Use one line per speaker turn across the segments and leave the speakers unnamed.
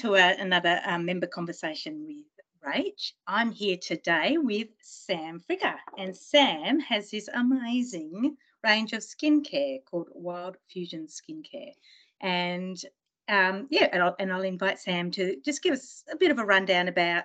To a, another um, member conversation with Rach. I'm here today with Sam Fricker, and Sam has this amazing range of skincare called Wild Fusion Skincare. And um, yeah, and I'll, and I'll invite Sam to just give us a bit of a rundown about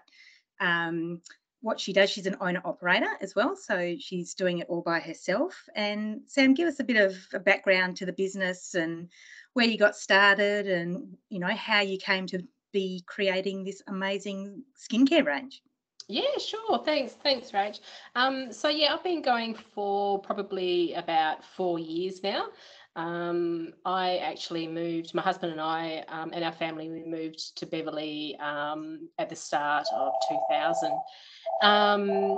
um, what she does. She's an owner operator as well, so she's doing it all by herself. And Sam, give us a bit of a background to the business and where you got started, and you know how you came to be creating this amazing skincare range.
Yeah, sure. Thanks. Thanks, Rach. Um, so yeah, I've been going for probably about four years now. Um, I actually moved, my husband and I um, and our family, we moved to Beverley um, at the start of 2000. Um,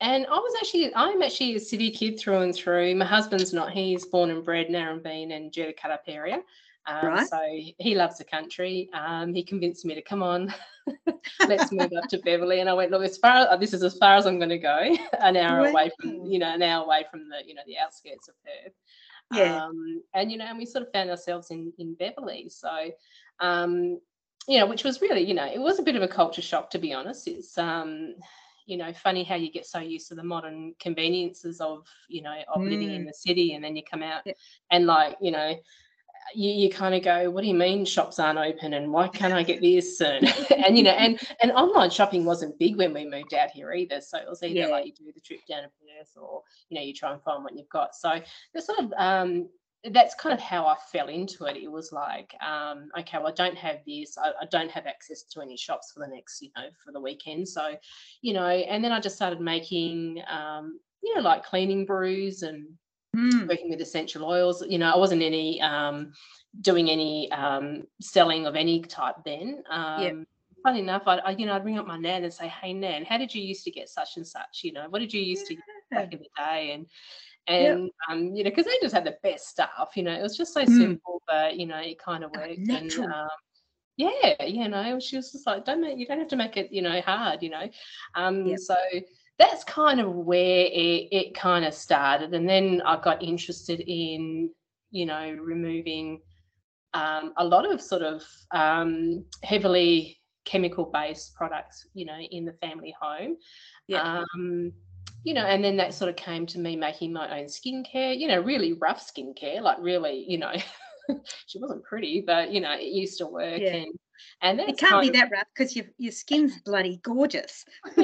and I was actually, I'm actually a city kid through and through. My husband's not, he's born and bred Narembeen and Jericutup area. Um, right. So he loves the country. Um, he convinced me to come on, let's move up to Beverley. And I went, look, as far as this is as far as I'm going to go, an hour wow. away from, you know, an hour away from the, you know, the outskirts of Perth. Yeah. Um, and you know, and we sort of found ourselves in in Beverley. So, um, you know, which was really, you know, it was a bit of a culture shock to be honest. It's um, you know, funny how you get so used to the modern conveniences of, you know, of mm. living in mm. the city, and then you come out yeah. and like, you know, you, you kind of go, what do you mean shops aren't open and why can't I get this? soon? and you know, and and online shopping wasn't big when we moved out here either. So it was either yeah. like you do the trip down to Perth or, you know, you try and find what you've got. So there's sort of um that's kind of how I fell into it. It was like, um, okay, well, I don't have this. I, I, don't have access to any shops for the next, you know, for the weekend. So, you know, and then I just started making, um, you know, like cleaning brews and mm. working with essential oils. You know, I wasn't any um, doing any um, selling of any type then. Um, yep. Funny enough, I, I, you know I'd ring up my nan and say, "Hey nan, how did you used to get such and such? You know, what did you used yeah. to back in the day?" And and yep. um, you know, because they just had the best stuff. You know, it was just so mm. simple, but you know, it kind of worked. And, um, yeah, you know, she was just like, don't make, you don't have to make it, you know, hard, you know. Um, yep. so that's kind of where it, it kind of started. And then I got interested in, you know, removing um, a lot of sort of um, heavily chemical based products, you know, in the family home. Yeah. Um, you know, and then that sort of came to me making my own skincare, you know, really rough skincare, like really, you know, she wasn't pretty, but you know, it used to work. Yeah. And and
it can't be of, that rough because your your skin's bloody gorgeous.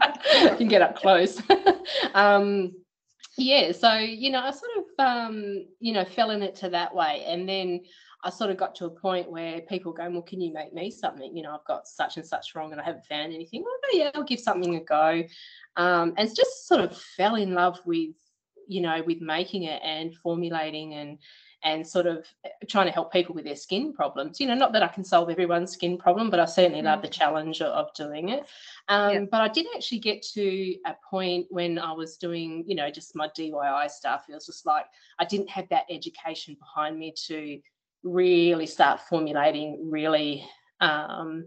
you can get up close. um, yeah, so you know, I sort of um, you know fell in it to that way, and then I sort of got to a point where people go, well, can you make me something? You know, I've got such and such wrong, and I haven't found anything. Well, yeah, I'll give something a go, um, and just sort of fell in love with you know with making it and formulating and and sort of eh, trying to help people with their skin problems. You know, not that I can solve everyone's skin problem, but I certainly mm. love the challenge of doing it. Um, yeah. But I did actually get to a point when I was doing, you know, just my DIY stuff. It was just like I didn't have that education behind me to really start formulating really um,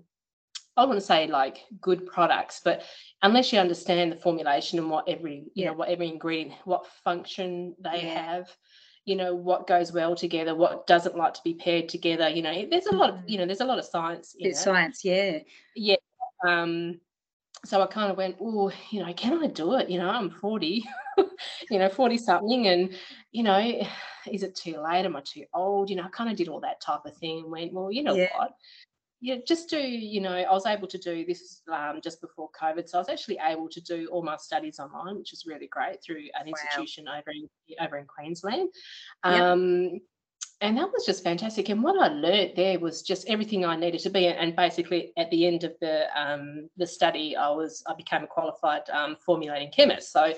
I wouldn't say like good products, but unless you understand the formulation and what every you yeah. know what every ingredient, what function they yeah. have, you know what goes well together what doesn't like to be paired together you know there's a lot of you know there's a lot of science in
it's science yeah
yeah um so I kind of went, oh, you know, can I do it? You know, I'm 40, you know, 40 something, and you know, is it too late? Am I too old? You know, I kind of did all that type of thing and went, well, you know yeah. what? Yeah, just do, you know, I was able to do this um, just before COVID. So I was actually able to do all my studies online, which is really great through an wow. institution over in over in Queensland. Um, yep. And that was just fantastic. And what I learned there was just everything I needed to be. And basically, at the end of the um, the study, I was I became a qualified um, formulating chemist. So,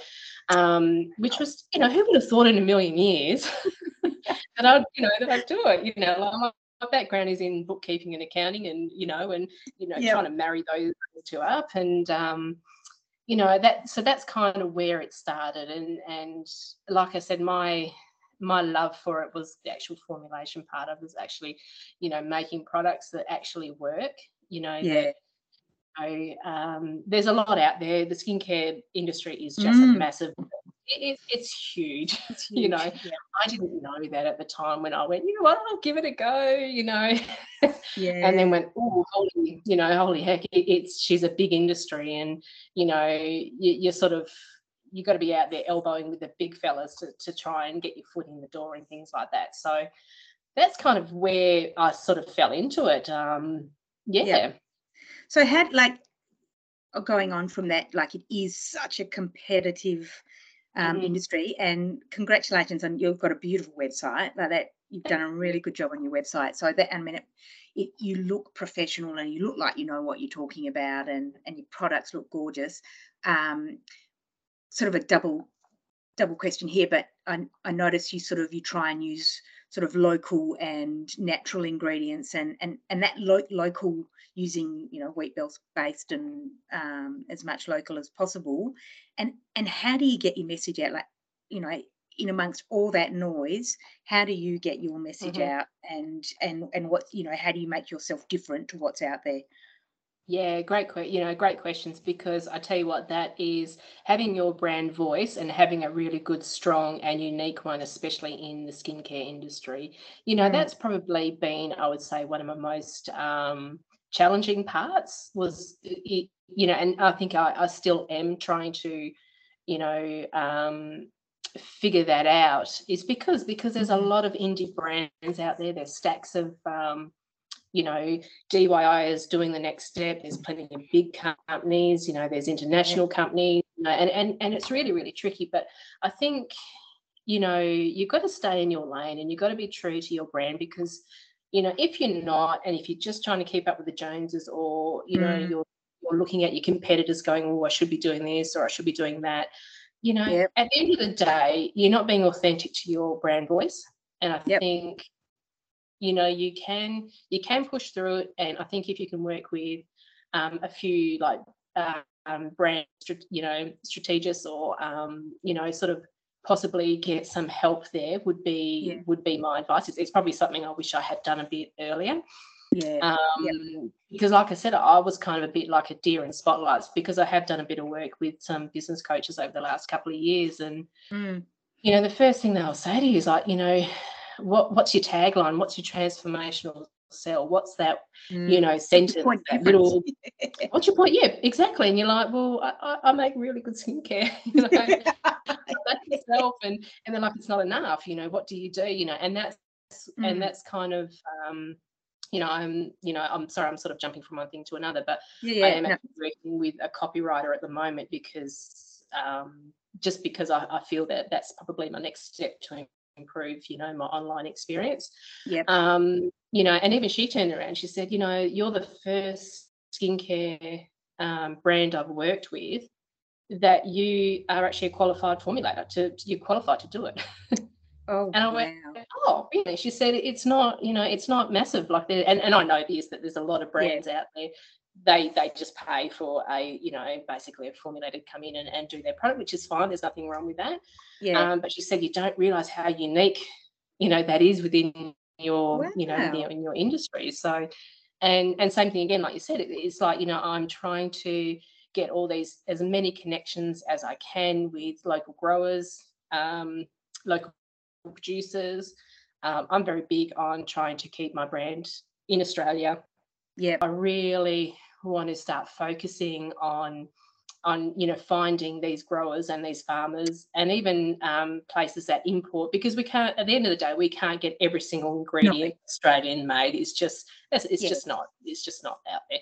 um, which was, you know, who would have thought in a million years that I'd, you know, that I'd do it. You know, like my background is in bookkeeping and accounting and you know and you know yep. trying to marry those two up and um you know that so that's kind of where it started and and like i said my my love for it was the actual formulation part of it was actually you know making products that actually work you know yeah that, um, there's a lot out there the skincare industry is just mm. a massive it, it's huge. It's huge. you know, yeah. I didn't know that at the time when I went, you know what, I'll give it a go, you know. Yeah. and then went, oh, holy, you know, holy heck, it, it's she's a big industry, and you know, you, you're sort of you got to be out there elbowing with the big fellas to, to try and get your foot in the door and things like that. So that's kind of where I sort of fell into it. Um, yeah. yeah.
So had like going on from that, like it is such a competitive um, mm-hmm. industry, and congratulations on you've got a beautiful website like that. You've done a really good job on your website. So that, I mean, it, it, you look professional and you look like you know what you're talking about, and and your products look gorgeous. Um, sort of a double double question here, but I, I notice you sort of you try and use sort of local and natural ingredients and and and that lo- local using you know wheat based and um, as much local as possible. And and how do you get your message out? Like you know in amongst all that noise how do you get your message mm-hmm. out? And and and what you know how do you make yourself different to what's out there
yeah, great, you know, great questions because I tell you what, that is having your brand voice and having a really good, strong, and unique one, especially in the skincare industry. You know, mm. that's probably been, I would say, one of my most um, challenging parts was, it, you know, and I think I, I still am trying to, you know, um, figure that out is because because there's a mm-hmm. lot of indie brands out there there's stacks of um, you know, DIY is doing the next step. There's plenty of big companies, you know, there's international companies, you know, and, and, and it's really, really tricky. But I think, you know, you've got to stay in your lane and you've got to be true to your brand because, you know, if you're not, and if you're just trying to keep up with the Joneses or, you know, mm. you're, you're looking at your competitors going, oh, I should be doing this or I should be doing that. You know, yep. at the end of the day, you're not being authentic to your brand voice. And I yep. think you know you can you can push through it and i think if you can work with um, a few like um, brand you know strategists or um, you know sort of possibly get some help there would be yeah. would be my advice it's, it's, probably something i wish i had done a bit earlier
yeah. Um,
yeah. because like i said i was kind of a bit like a deer in spotlights because i have done a bit of work with some business coaches over the last couple of years and
mm.
you know the first thing they'll say to you is like you know what what's your tagline? What's your transformational sell? What's that, mm. you know, sentence, that little, what's your point? Yeah, exactly. And you're like, well, I, I make really good skincare, you know, that's yourself. And, and then like, it's not enough, you know, what do you do? You know, and that's, mm. and that's kind of, um, you know, I'm, you know, I'm sorry, I'm sort of jumping from one thing to another, but yeah, I am no. working with a copywriter at the moment because, um, just because I, I feel that that's probably my next step to improve, you know, my online experience.
Yeah.
Um, you know, and even she turned around, she said, you know, you're the first skincare um, brand I've worked with that you are actually a qualified formulator to you're qualified to do it.
Oh,
and I went, oh, really? She said it's not, you know, it's not massive like there. And, and I know this that there's a lot of brands yeah. out there they they just pay for a you know basically a formulator to come in and, and do their product which is fine. There's nothing wrong with that.
Yeah.
Um, but she said you don't realize how unique you know that is within your wow. you know in your, in your industry. So and and same thing again like you said it, it's like you know i'm trying to get all these as many connections as i can with local growers um, local producers. Um, i'm very big on trying to keep my brand in australia.
Yeah
i really want to start focusing on on you know finding these growers and these farmers and even um, places that import because we can't at the end of the day we can't get every single ingredient no. Australian made. It's just it's, it's just not it's just not out there.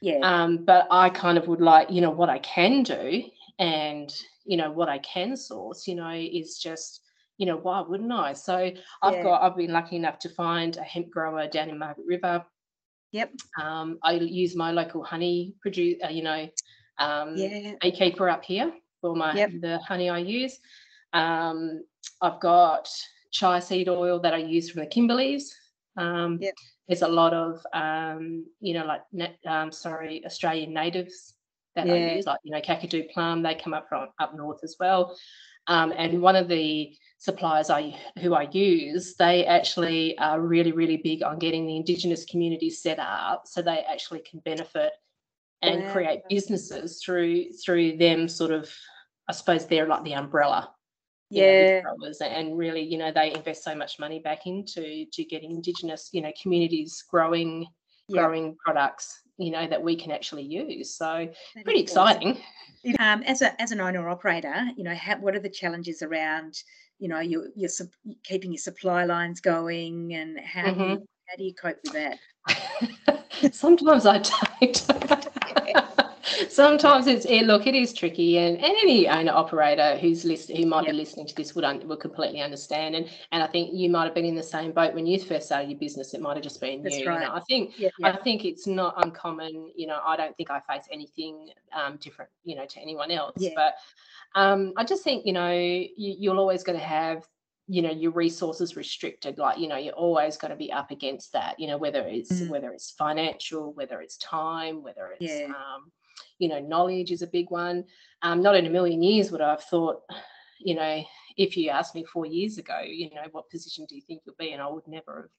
Yeah.
Um, but I kind of would like you know what I can do and you know what I can source you know is just you know why wouldn't I? So I've yeah. got I've been lucky enough to find a hemp grower down in Margaret River
Yep.
Um, I use my local honey produce, uh, you know, um,
yeah.
beekeeper up here for my
yep.
the honey I use. Um, I've got chia seed oil that I use from the Kimberleys. Um,
yep.
There's a lot of, um, you know, like, um, sorry, Australian natives that yeah. I use, like, you know, Kakadu plum, they come up from up north as well. Um, and one of the suppliers I who I use, they actually are really, really big on getting the Indigenous communities set up so they actually can benefit and create businesses through through them sort of I suppose they're like the umbrella yeah. growers and really you know they invest so much money back into to getting indigenous you know communities growing yeah. growing products you know that we can actually use so that pretty exciting
um, as a as an owner operator you know how, what are the challenges around you know your your keeping your supply lines going and how mm-hmm. do you, mm-hmm. how do you cope with
that sometimes i don't sometimes it's it, look it is tricky and, and any owner operator who's list, who might be listening to this would un, would completely understand and and i think you might have been in the same boat when you first started your business it might have just been That's you, right. you know i think yep, yep. i think it's not uncommon you know i don't think i face anything um, different you know to anyone else yeah. but um, i just think you know you, you're always going to have you know your resources restricted like you know you're always going to be up against that you know whether it's mm. whether it's financial whether it's time whether it's yeah. um, you know, knowledge is a big one. Um, not in a million years would I have thought, you know, if you asked me four years ago, you know, what position do you think you'll be? And I would never have,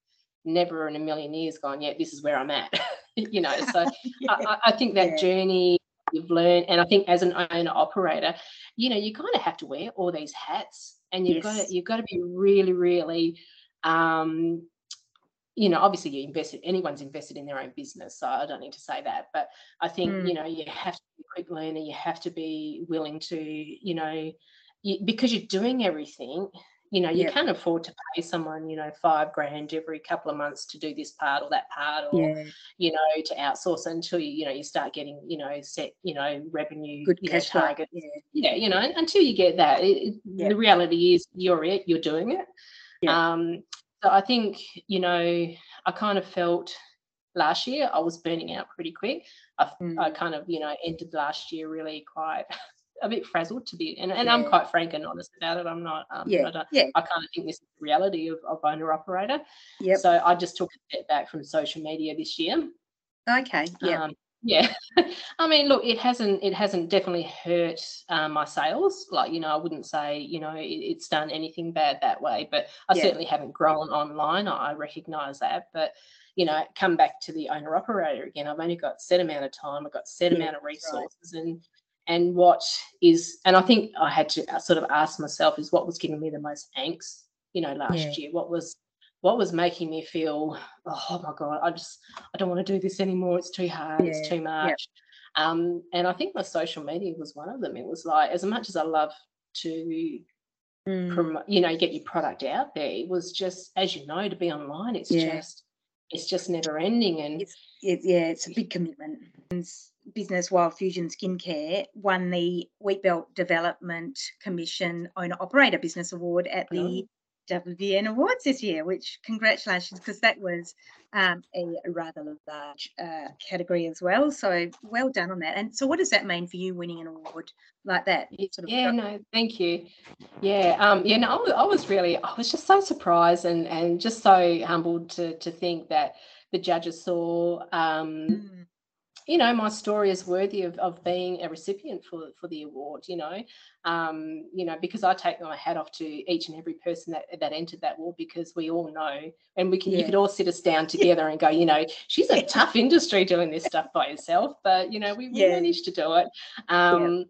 never in a million years gone, yeah, this is where I'm at. you know, so yeah. I, I, think that yeah. journey you've learned, and I think as an owner operator, you know, you kind of have to wear all these hats, and you've yes. got to you've got to be really, really um, you know, obviously you invested, anyone's invested in their own business. So I don't need to say that. But I think, mm. you know, you have to be a quick learner. You have to be willing to, you know, you, because you're doing everything, you know, you yep. can't afford to pay someone, you know, five grand every couple of months to do this part or that part or, yeah. you know, to outsource until you, you know, you start getting, you know, set, you know, revenue
Good
you know, targets. Yeah. yeah, you know, until you get that, it, yep. the reality is you're it, you're doing it. Yep. Um, so I think, you know, I kind of felt last year I was burning out pretty quick. I, mm. I kind of, you know, ended last year really quite a bit frazzled to be, and, and yeah. I'm quite frank and honest about it. I'm not, um, yeah. I, yeah. I kind of think this is the reality of, of owner operator.
Yep.
So I just took a step back from social media this year.
Okay. Yeah. Um,
yeah i mean look it hasn't it hasn't definitely hurt um, my sales like you know i wouldn't say you know it, it's done anything bad that way but i yeah. certainly haven't grown online i, I recognize that but you know come back to the owner operator again i've only got set amount of time i've got set yeah, amount of resources right. and and what is and i think i had to uh, sort of ask myself is what was giving me the most angst you know last yeah. year what was what was making me feel oh my god i just i don't want to do this anymore it's too hard yeah, it's too much yeah. um, and i think my social media was one of them it was like as much as i love to mm. promote you know get your product out there it was just as you know to be online it's yeah. just it's just never ending and
it's, it, yeah it's a big commitment business wild fusion skincare won the wheatbelt development commission owner operator business award at the. WBN Awards this year, which congratulations, because that was um, a rather large uh, category as well. So well done on that. And so, what does that mean for you winning an award like that?
Sort of yeah, no, thank you. Yeah, um, yeah, no, I was really, I was just so surprised and and just so humbled to to think that the judges saw. Um, mm you know, my story is worthy of, of being a recipient for, for the award, you know, um, you know, because I take my hat off to each and every person that, that entered that award because we all know, and we can, yeah. you could all sit us down together and go, you know, she's a tough industry doing this stuff by herself, but, you know, we, we yeah. managed to do it. Um, yeah.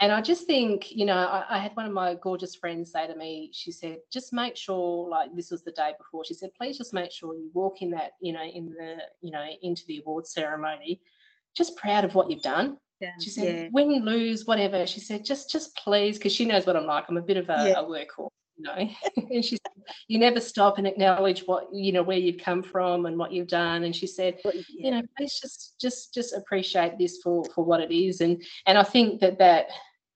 And I just think, you know, I, I, had one of my gorgeous friends say to me, she said, just make sure, like this was the day before, she said, please just make sure you walk in that, you know, in the, you know, into the award ceremony just proud of what you've done. Yeah, she said, yeah. win, lose, whatever. She said, just, just please, because she knows what I'm like. I'm a bit of a, yeah. a workhorse, you know. and she said, you never stop and acknowledge what you know where you've come from and what you've done. And she said, yeah. you know, please just, just, just appreciate this for for what it is. And and I think that that,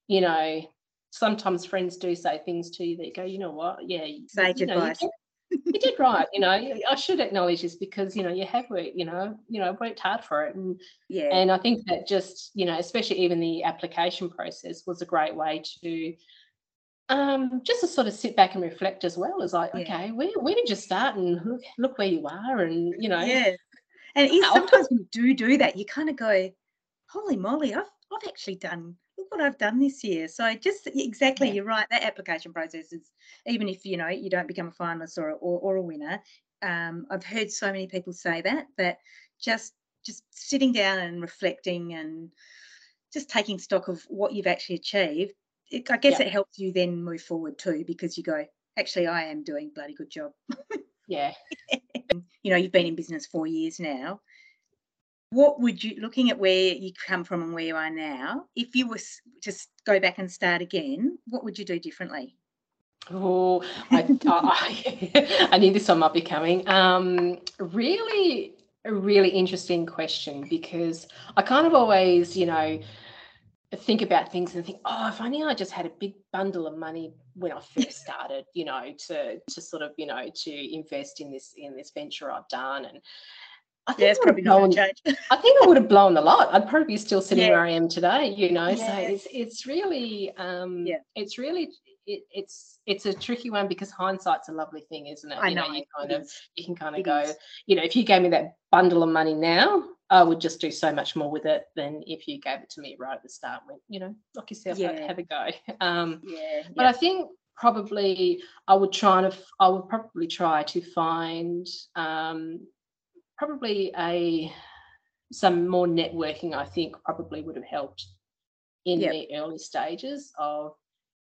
you know, sometimes friends do say things to you that go, you know what, yeah,
sage
you
know, advice. You
you did right. You know, I should acknowledge this because you know you have worked. You know, you know, worked hard for it, and yeah. And I think that just you know, especially even the application process was a great way to um, just to sort of sit back and reflect as well as like, yeah. okay, where, where did you start and look, look where you are and, you know.
Yeah. And sometimes when you do do that, you kind of go, holy moly, I've, I've actually done look what I've done this year. So just exactly, yeah. you're right. That application process is even if you know you don't become a finalist or or, or a winner. Um, I've heard so many people say that that just just sitting down and reflecting and just taking stock of what you've actually achieved it, I guess it helps you then move forward too because you go, actually, I am doing bloody good job.
yeah.
you know, you've been in business four years now. What would you, looking at where you come from and where you are now, if you were to go back and start again, what would you do differently?
Oh, I, I, I knew this one might be coming. Um, really, a really interesting question because I kind of always, you know, think about things and think, oh, if only I just had a big bundle of money when I first started, you know, to to sort of, you know, to invest in this in this venture I've done. And
I think yeah, it's probably blown, change.
I think I would have blown a lot. I'd probably be still sitting yeah. where I am today, you know. Yeah. So it's it's really um yeah. it's really it, it's it's a tricky one because hindsight's a lovely thing, isn't it?
I know.
know you kind of you can kind of it go, is. you know, if you gave me that bundle of money now, I would just do so much more with it than if you gave it to me right at the start. When you know, lock yourself yeah. have a go. Um,
yeah.
But I think probably I would try to I would probably try to find um, probably a some more networking. I think probably would have helped in yep. the early stages of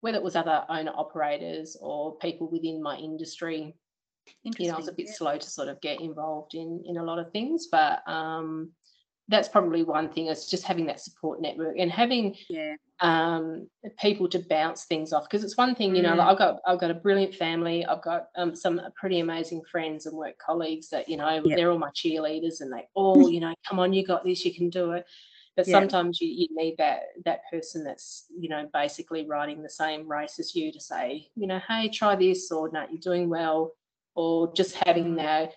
whether it was other owner operators or people within my industry. You know, I was a bit yeah. slow to sort of get involved in in a lot of things, but um, that's probably one thing. It's just having that support network and having
yeah.
um, people to bounce things off. Because it's one thing, you know, mm. like I've got I've got a brilliant family. I've got um, some pretty amazing friends and work colleagues that you know they're all my cheerleaders, and they all you know, come on, you got this, you can do it but sometimes you, you need that that person that's you know basically riding the same race as you to say you know hey try this or no you're doing well or just having mm. that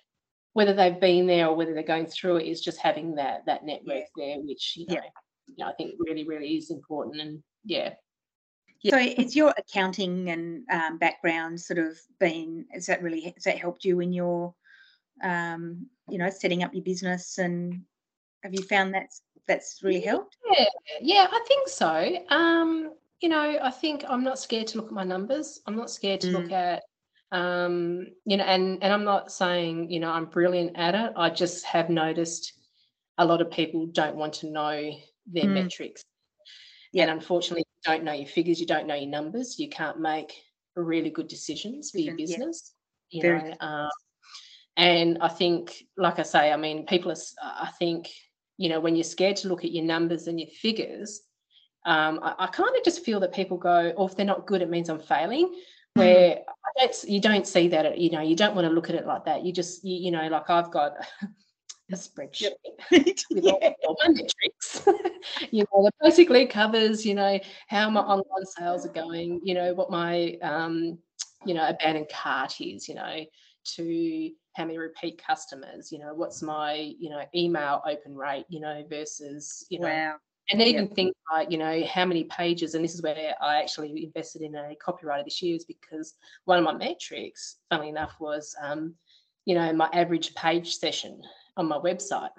whether they've been there or whether they're going through it is just having that that network there which you know, yeah. you know i think really really is important and yeah
yeah. So it's your accounting and um, background sort of been has that really has that helped you in your um, you know setting up your business and have you found that's that's really helped?
Yeah, yeah, I think so. Um, you know, I think I'm not scared to look at my numbers. I'm not scared to mm. look at um, you know, and and I'm not saying, you know, I'm brilliant at it. I just have noticed a lot of people don't want to know their mm. metrics. Yeah. And unfortunately, you don't know your figures, you don't know your numbers, you can't make really good decisions for your business. Yeah. You Very know, um, and I think, like I say, I mean, people are, I think you know, when you're scared to look at your numbers and your figures, um, I, I kind of just feel that people go, oh, if they're not good, it means I'm failing. Mm-hmm. Where mm. don't, you don't see that, you know, you don't want to look at it like that. You just, you, you know, like I've got a spreadsheet with yeah. all, all, my metrics. you know, that basically covers, you know, how my online sales are going, you know, what my, um, you know, abandoned cart is, you know, to how many repeat customers you know what's my you know email open rate you know versus you know
wow.
And even yep. things like you know how many pages and this is where i actually invested in a copywriter this year is because one of my metrics funnily enough was um you know my average page session on my website.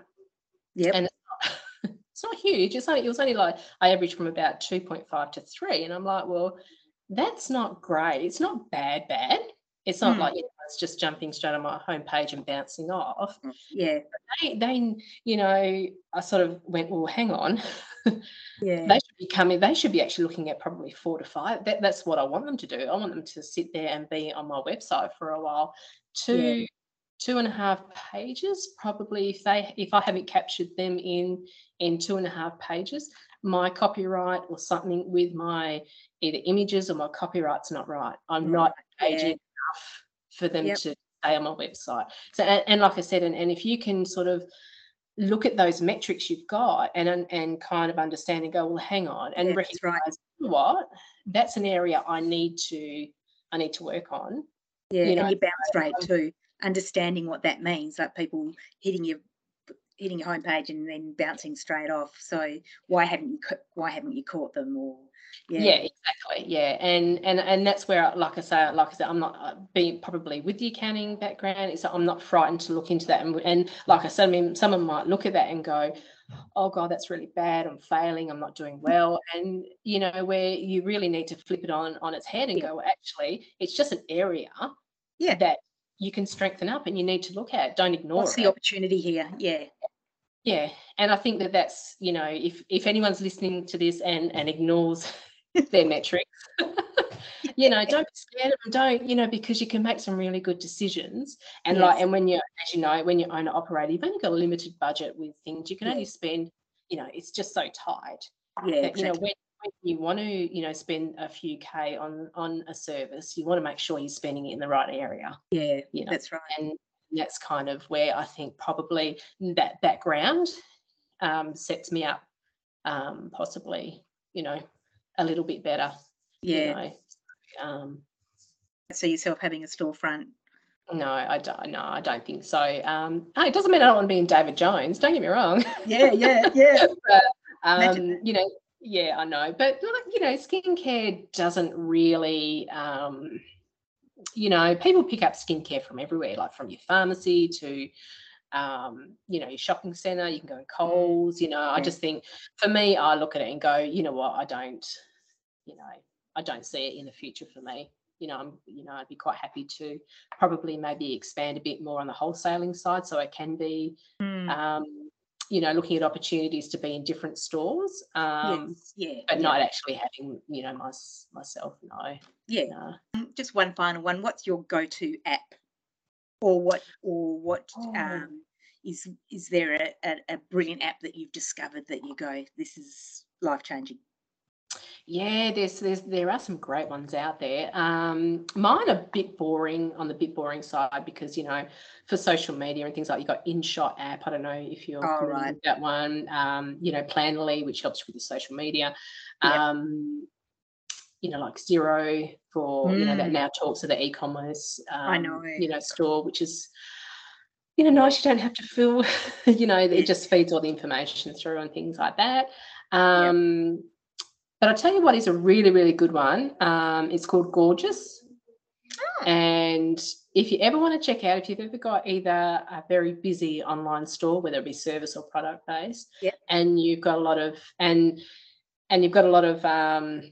Yeah
and it's not, it's not huge. It's only it was only like i averaged from about 2.5 to 3 and i'm like well that's not great. It's not bad bad it's not mm. like you know, it's just jumping straight on my homepage and bouncing off.
Mm, yeah.
They, they, you know, I sort of went, well, hang on.
Yeah.
they should be coming, they should be actually looking at probably four to five. That, that's what I want them to do. I want them to sit there and be on my website for a while. Two, yeah. two and a half pages, probably if they if I haven't captured them in in two and a half pages, my copyright or something with my either images or my copyright's not right. I'm not engaging enough for them yep. to stay on my website. So, and, and like I said, and, and if you can sort of look at those metrics you've got and and, and kind of understand and go, well, hang on, and yeah, recognize right. what that's an area I need to I need to work on.
Yeah, you know, and your bounce rate um, too, understanding what that means, like people hitting your hitting your homepage and then bouncing straight off. So why haven't you why haven't you caught them or
yeah. yeah. exactly yeah and and and that's where like i say like i said i'm not uh, being probably with the accounting background it's i'm not frightened to look into that and, and like i said i mean someone might look at that and go oh god that's really bad i'm failing i'm not doing well and you know where you really need to flip it on on its head and yeah. go actually it's just an area
yeah
that you can strengthen up and you need to look at don't ignore
what's
it.
the opportunity here yeah
yeah and i think that that's you know if if anyone's listening to this and and ignores their metrics. you know, don't be scared of them. Don't, you know, because you can make some really good decisions. And yes. like, and when you're, as you know, when you're owner operator, you've only got a limited budget with things. You can only spend, you know, it's just so tight.
Yeah. That,
exactly. You know, when, when you want to, you know, spend a few K on on a service, you want to make sure you're spending it in the right area.
Yeah,
you know,
that's right.
And that's kind of where I think probably that background um, sets me up um, possibly, you know, a little bit better.
Yeah.
You know. um,
See yourself having a storefront?
No, I don't. No, I don't think so. Um, it doesn't mean I don't want to be in David Jones. Don't get me wrong.
Yeah, yeah, yeah.
but, um, you know, yeah, I know. But you know, skincare doesn't really. Um, you know, people pick up skincare from everywhere, like from your pharmacy to um, you know, your shopping center, you can go in mm. Coles, you know. I just think for me, I look at it and go, you know what, I don't, you know, I don't see it in the future for me. You know, I'm, you know, I'd be quite happy to probably maybe expand a bit more on the wholesaling side so I can be, mm. um, you know, looking at opportunities to be in different stores. Um,
yes, yeah,
but
yeah.
not actually having, you know, my, myself. No.
Yeah. Um, just one final one. What's your go-to app or what or what oh. um, is is there a, a, a, brilliant app that you've discovered that you go this is life changing
yeah there's, there's there are some great ones out there um, mine are a bit boring on the bit boring side because you know for social media and things like you got InShot app i don't know if you're
oh, right.
that one um, you know Planly, which helps with your social media um, you know, like Xero for, mm. you know, that mm. now talks to the e-commerce, um, I know, you know, store, which is, you know, nice. You don't have to fill, you know, it just feeds all the information through and things like that. Um, yep. But I'll tell you what is a really, really good one. Um, it's called Gorgias. Ah. And if you ever want to check out, if you've ever got either a very busy online store, whether it be service or product based,
yep.
and you've got a lot of and and you've got a lot of um,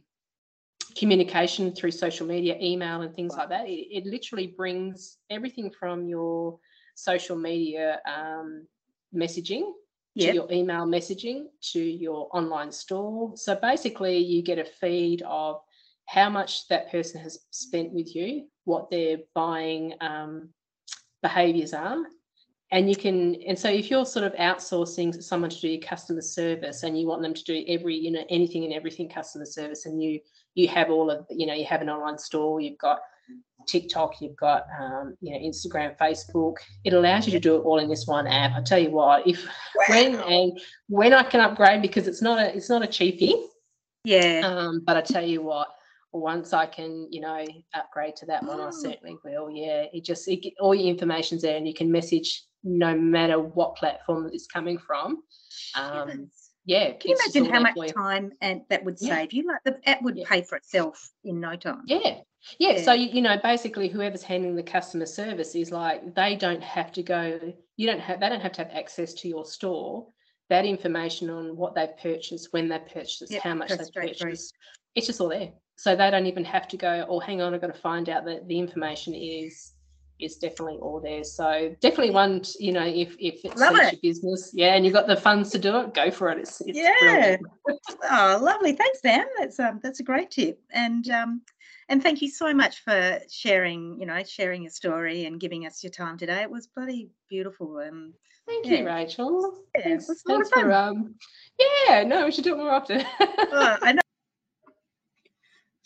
communication through social media, email, and things like that. It, it literally brings everything from your social media um, messaging yep. to your email messaging to your online store. So basically, you get a feed of how much that person has spent with you, what their buying um, behaviors are. And you can, and so if you're sort of outsourcing someone to do your customer service and you want them to do every, you know, anything and everything customer service, and you you have all of you know you have an online store you've got tiktok you've got um, you know instagram facebook. It allows you to do it all in this one app. I tell you what if wow. when and when i can upgrade because it's not a it's not a cheapie.
Yeah.
Um, but i tell you what once i can you know upgrade to that one i certainly will. Yeah it just it, all your information's there and you can message no matter what platform it's coming from. Um, yeah.
Can you imagine how much time and that would yeah. save you? Like the app would yeah. pay for itself in no time.
Yeah. yeah. Yeah. So you know, basically, whoever's handling the customer service is like they don't have to go. You don't have. They don't have to have access to your store. That information on what they've purchased, when they've purchased, how much they've purchased, through. it's just all there. So they don't even have to go. Oh, hang on, I've got to find out that the information is is definitely all there. So definitely one, you know, if if it's Love it. your business, yeah, and you've got the funds to do it, go for it. It's, it's
yeah. oh, lovely. Thanks, Sam. That's um that's a great tip. And um and thank you so much for sharing, you know, sharing your story and giving us your time today. It was bloody beautiful. Um
Thank yeah. you, Rachel.
Yeah, Thanks, it was a lot of fun.
For, um, yeah, no, we should do it more often.
oh, I know.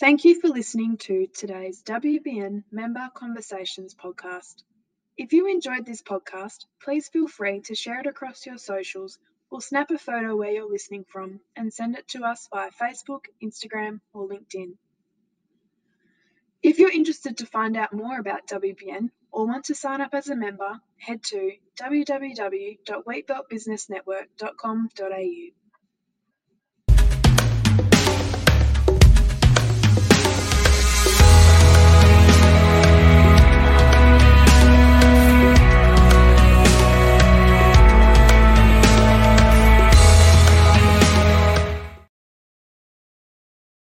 Thank you for listening to today's WBN Member Conversations podcast. If you enjoyed this podcast, please feel free to share it across your socials or snap a photo where you're listening from and send it to us via Facebook, Instagram, or LinkedIn. If you're interested to find out more about WBN or want to sign up as a member, head to www.wheatbeltbusinessnetwork.com.au.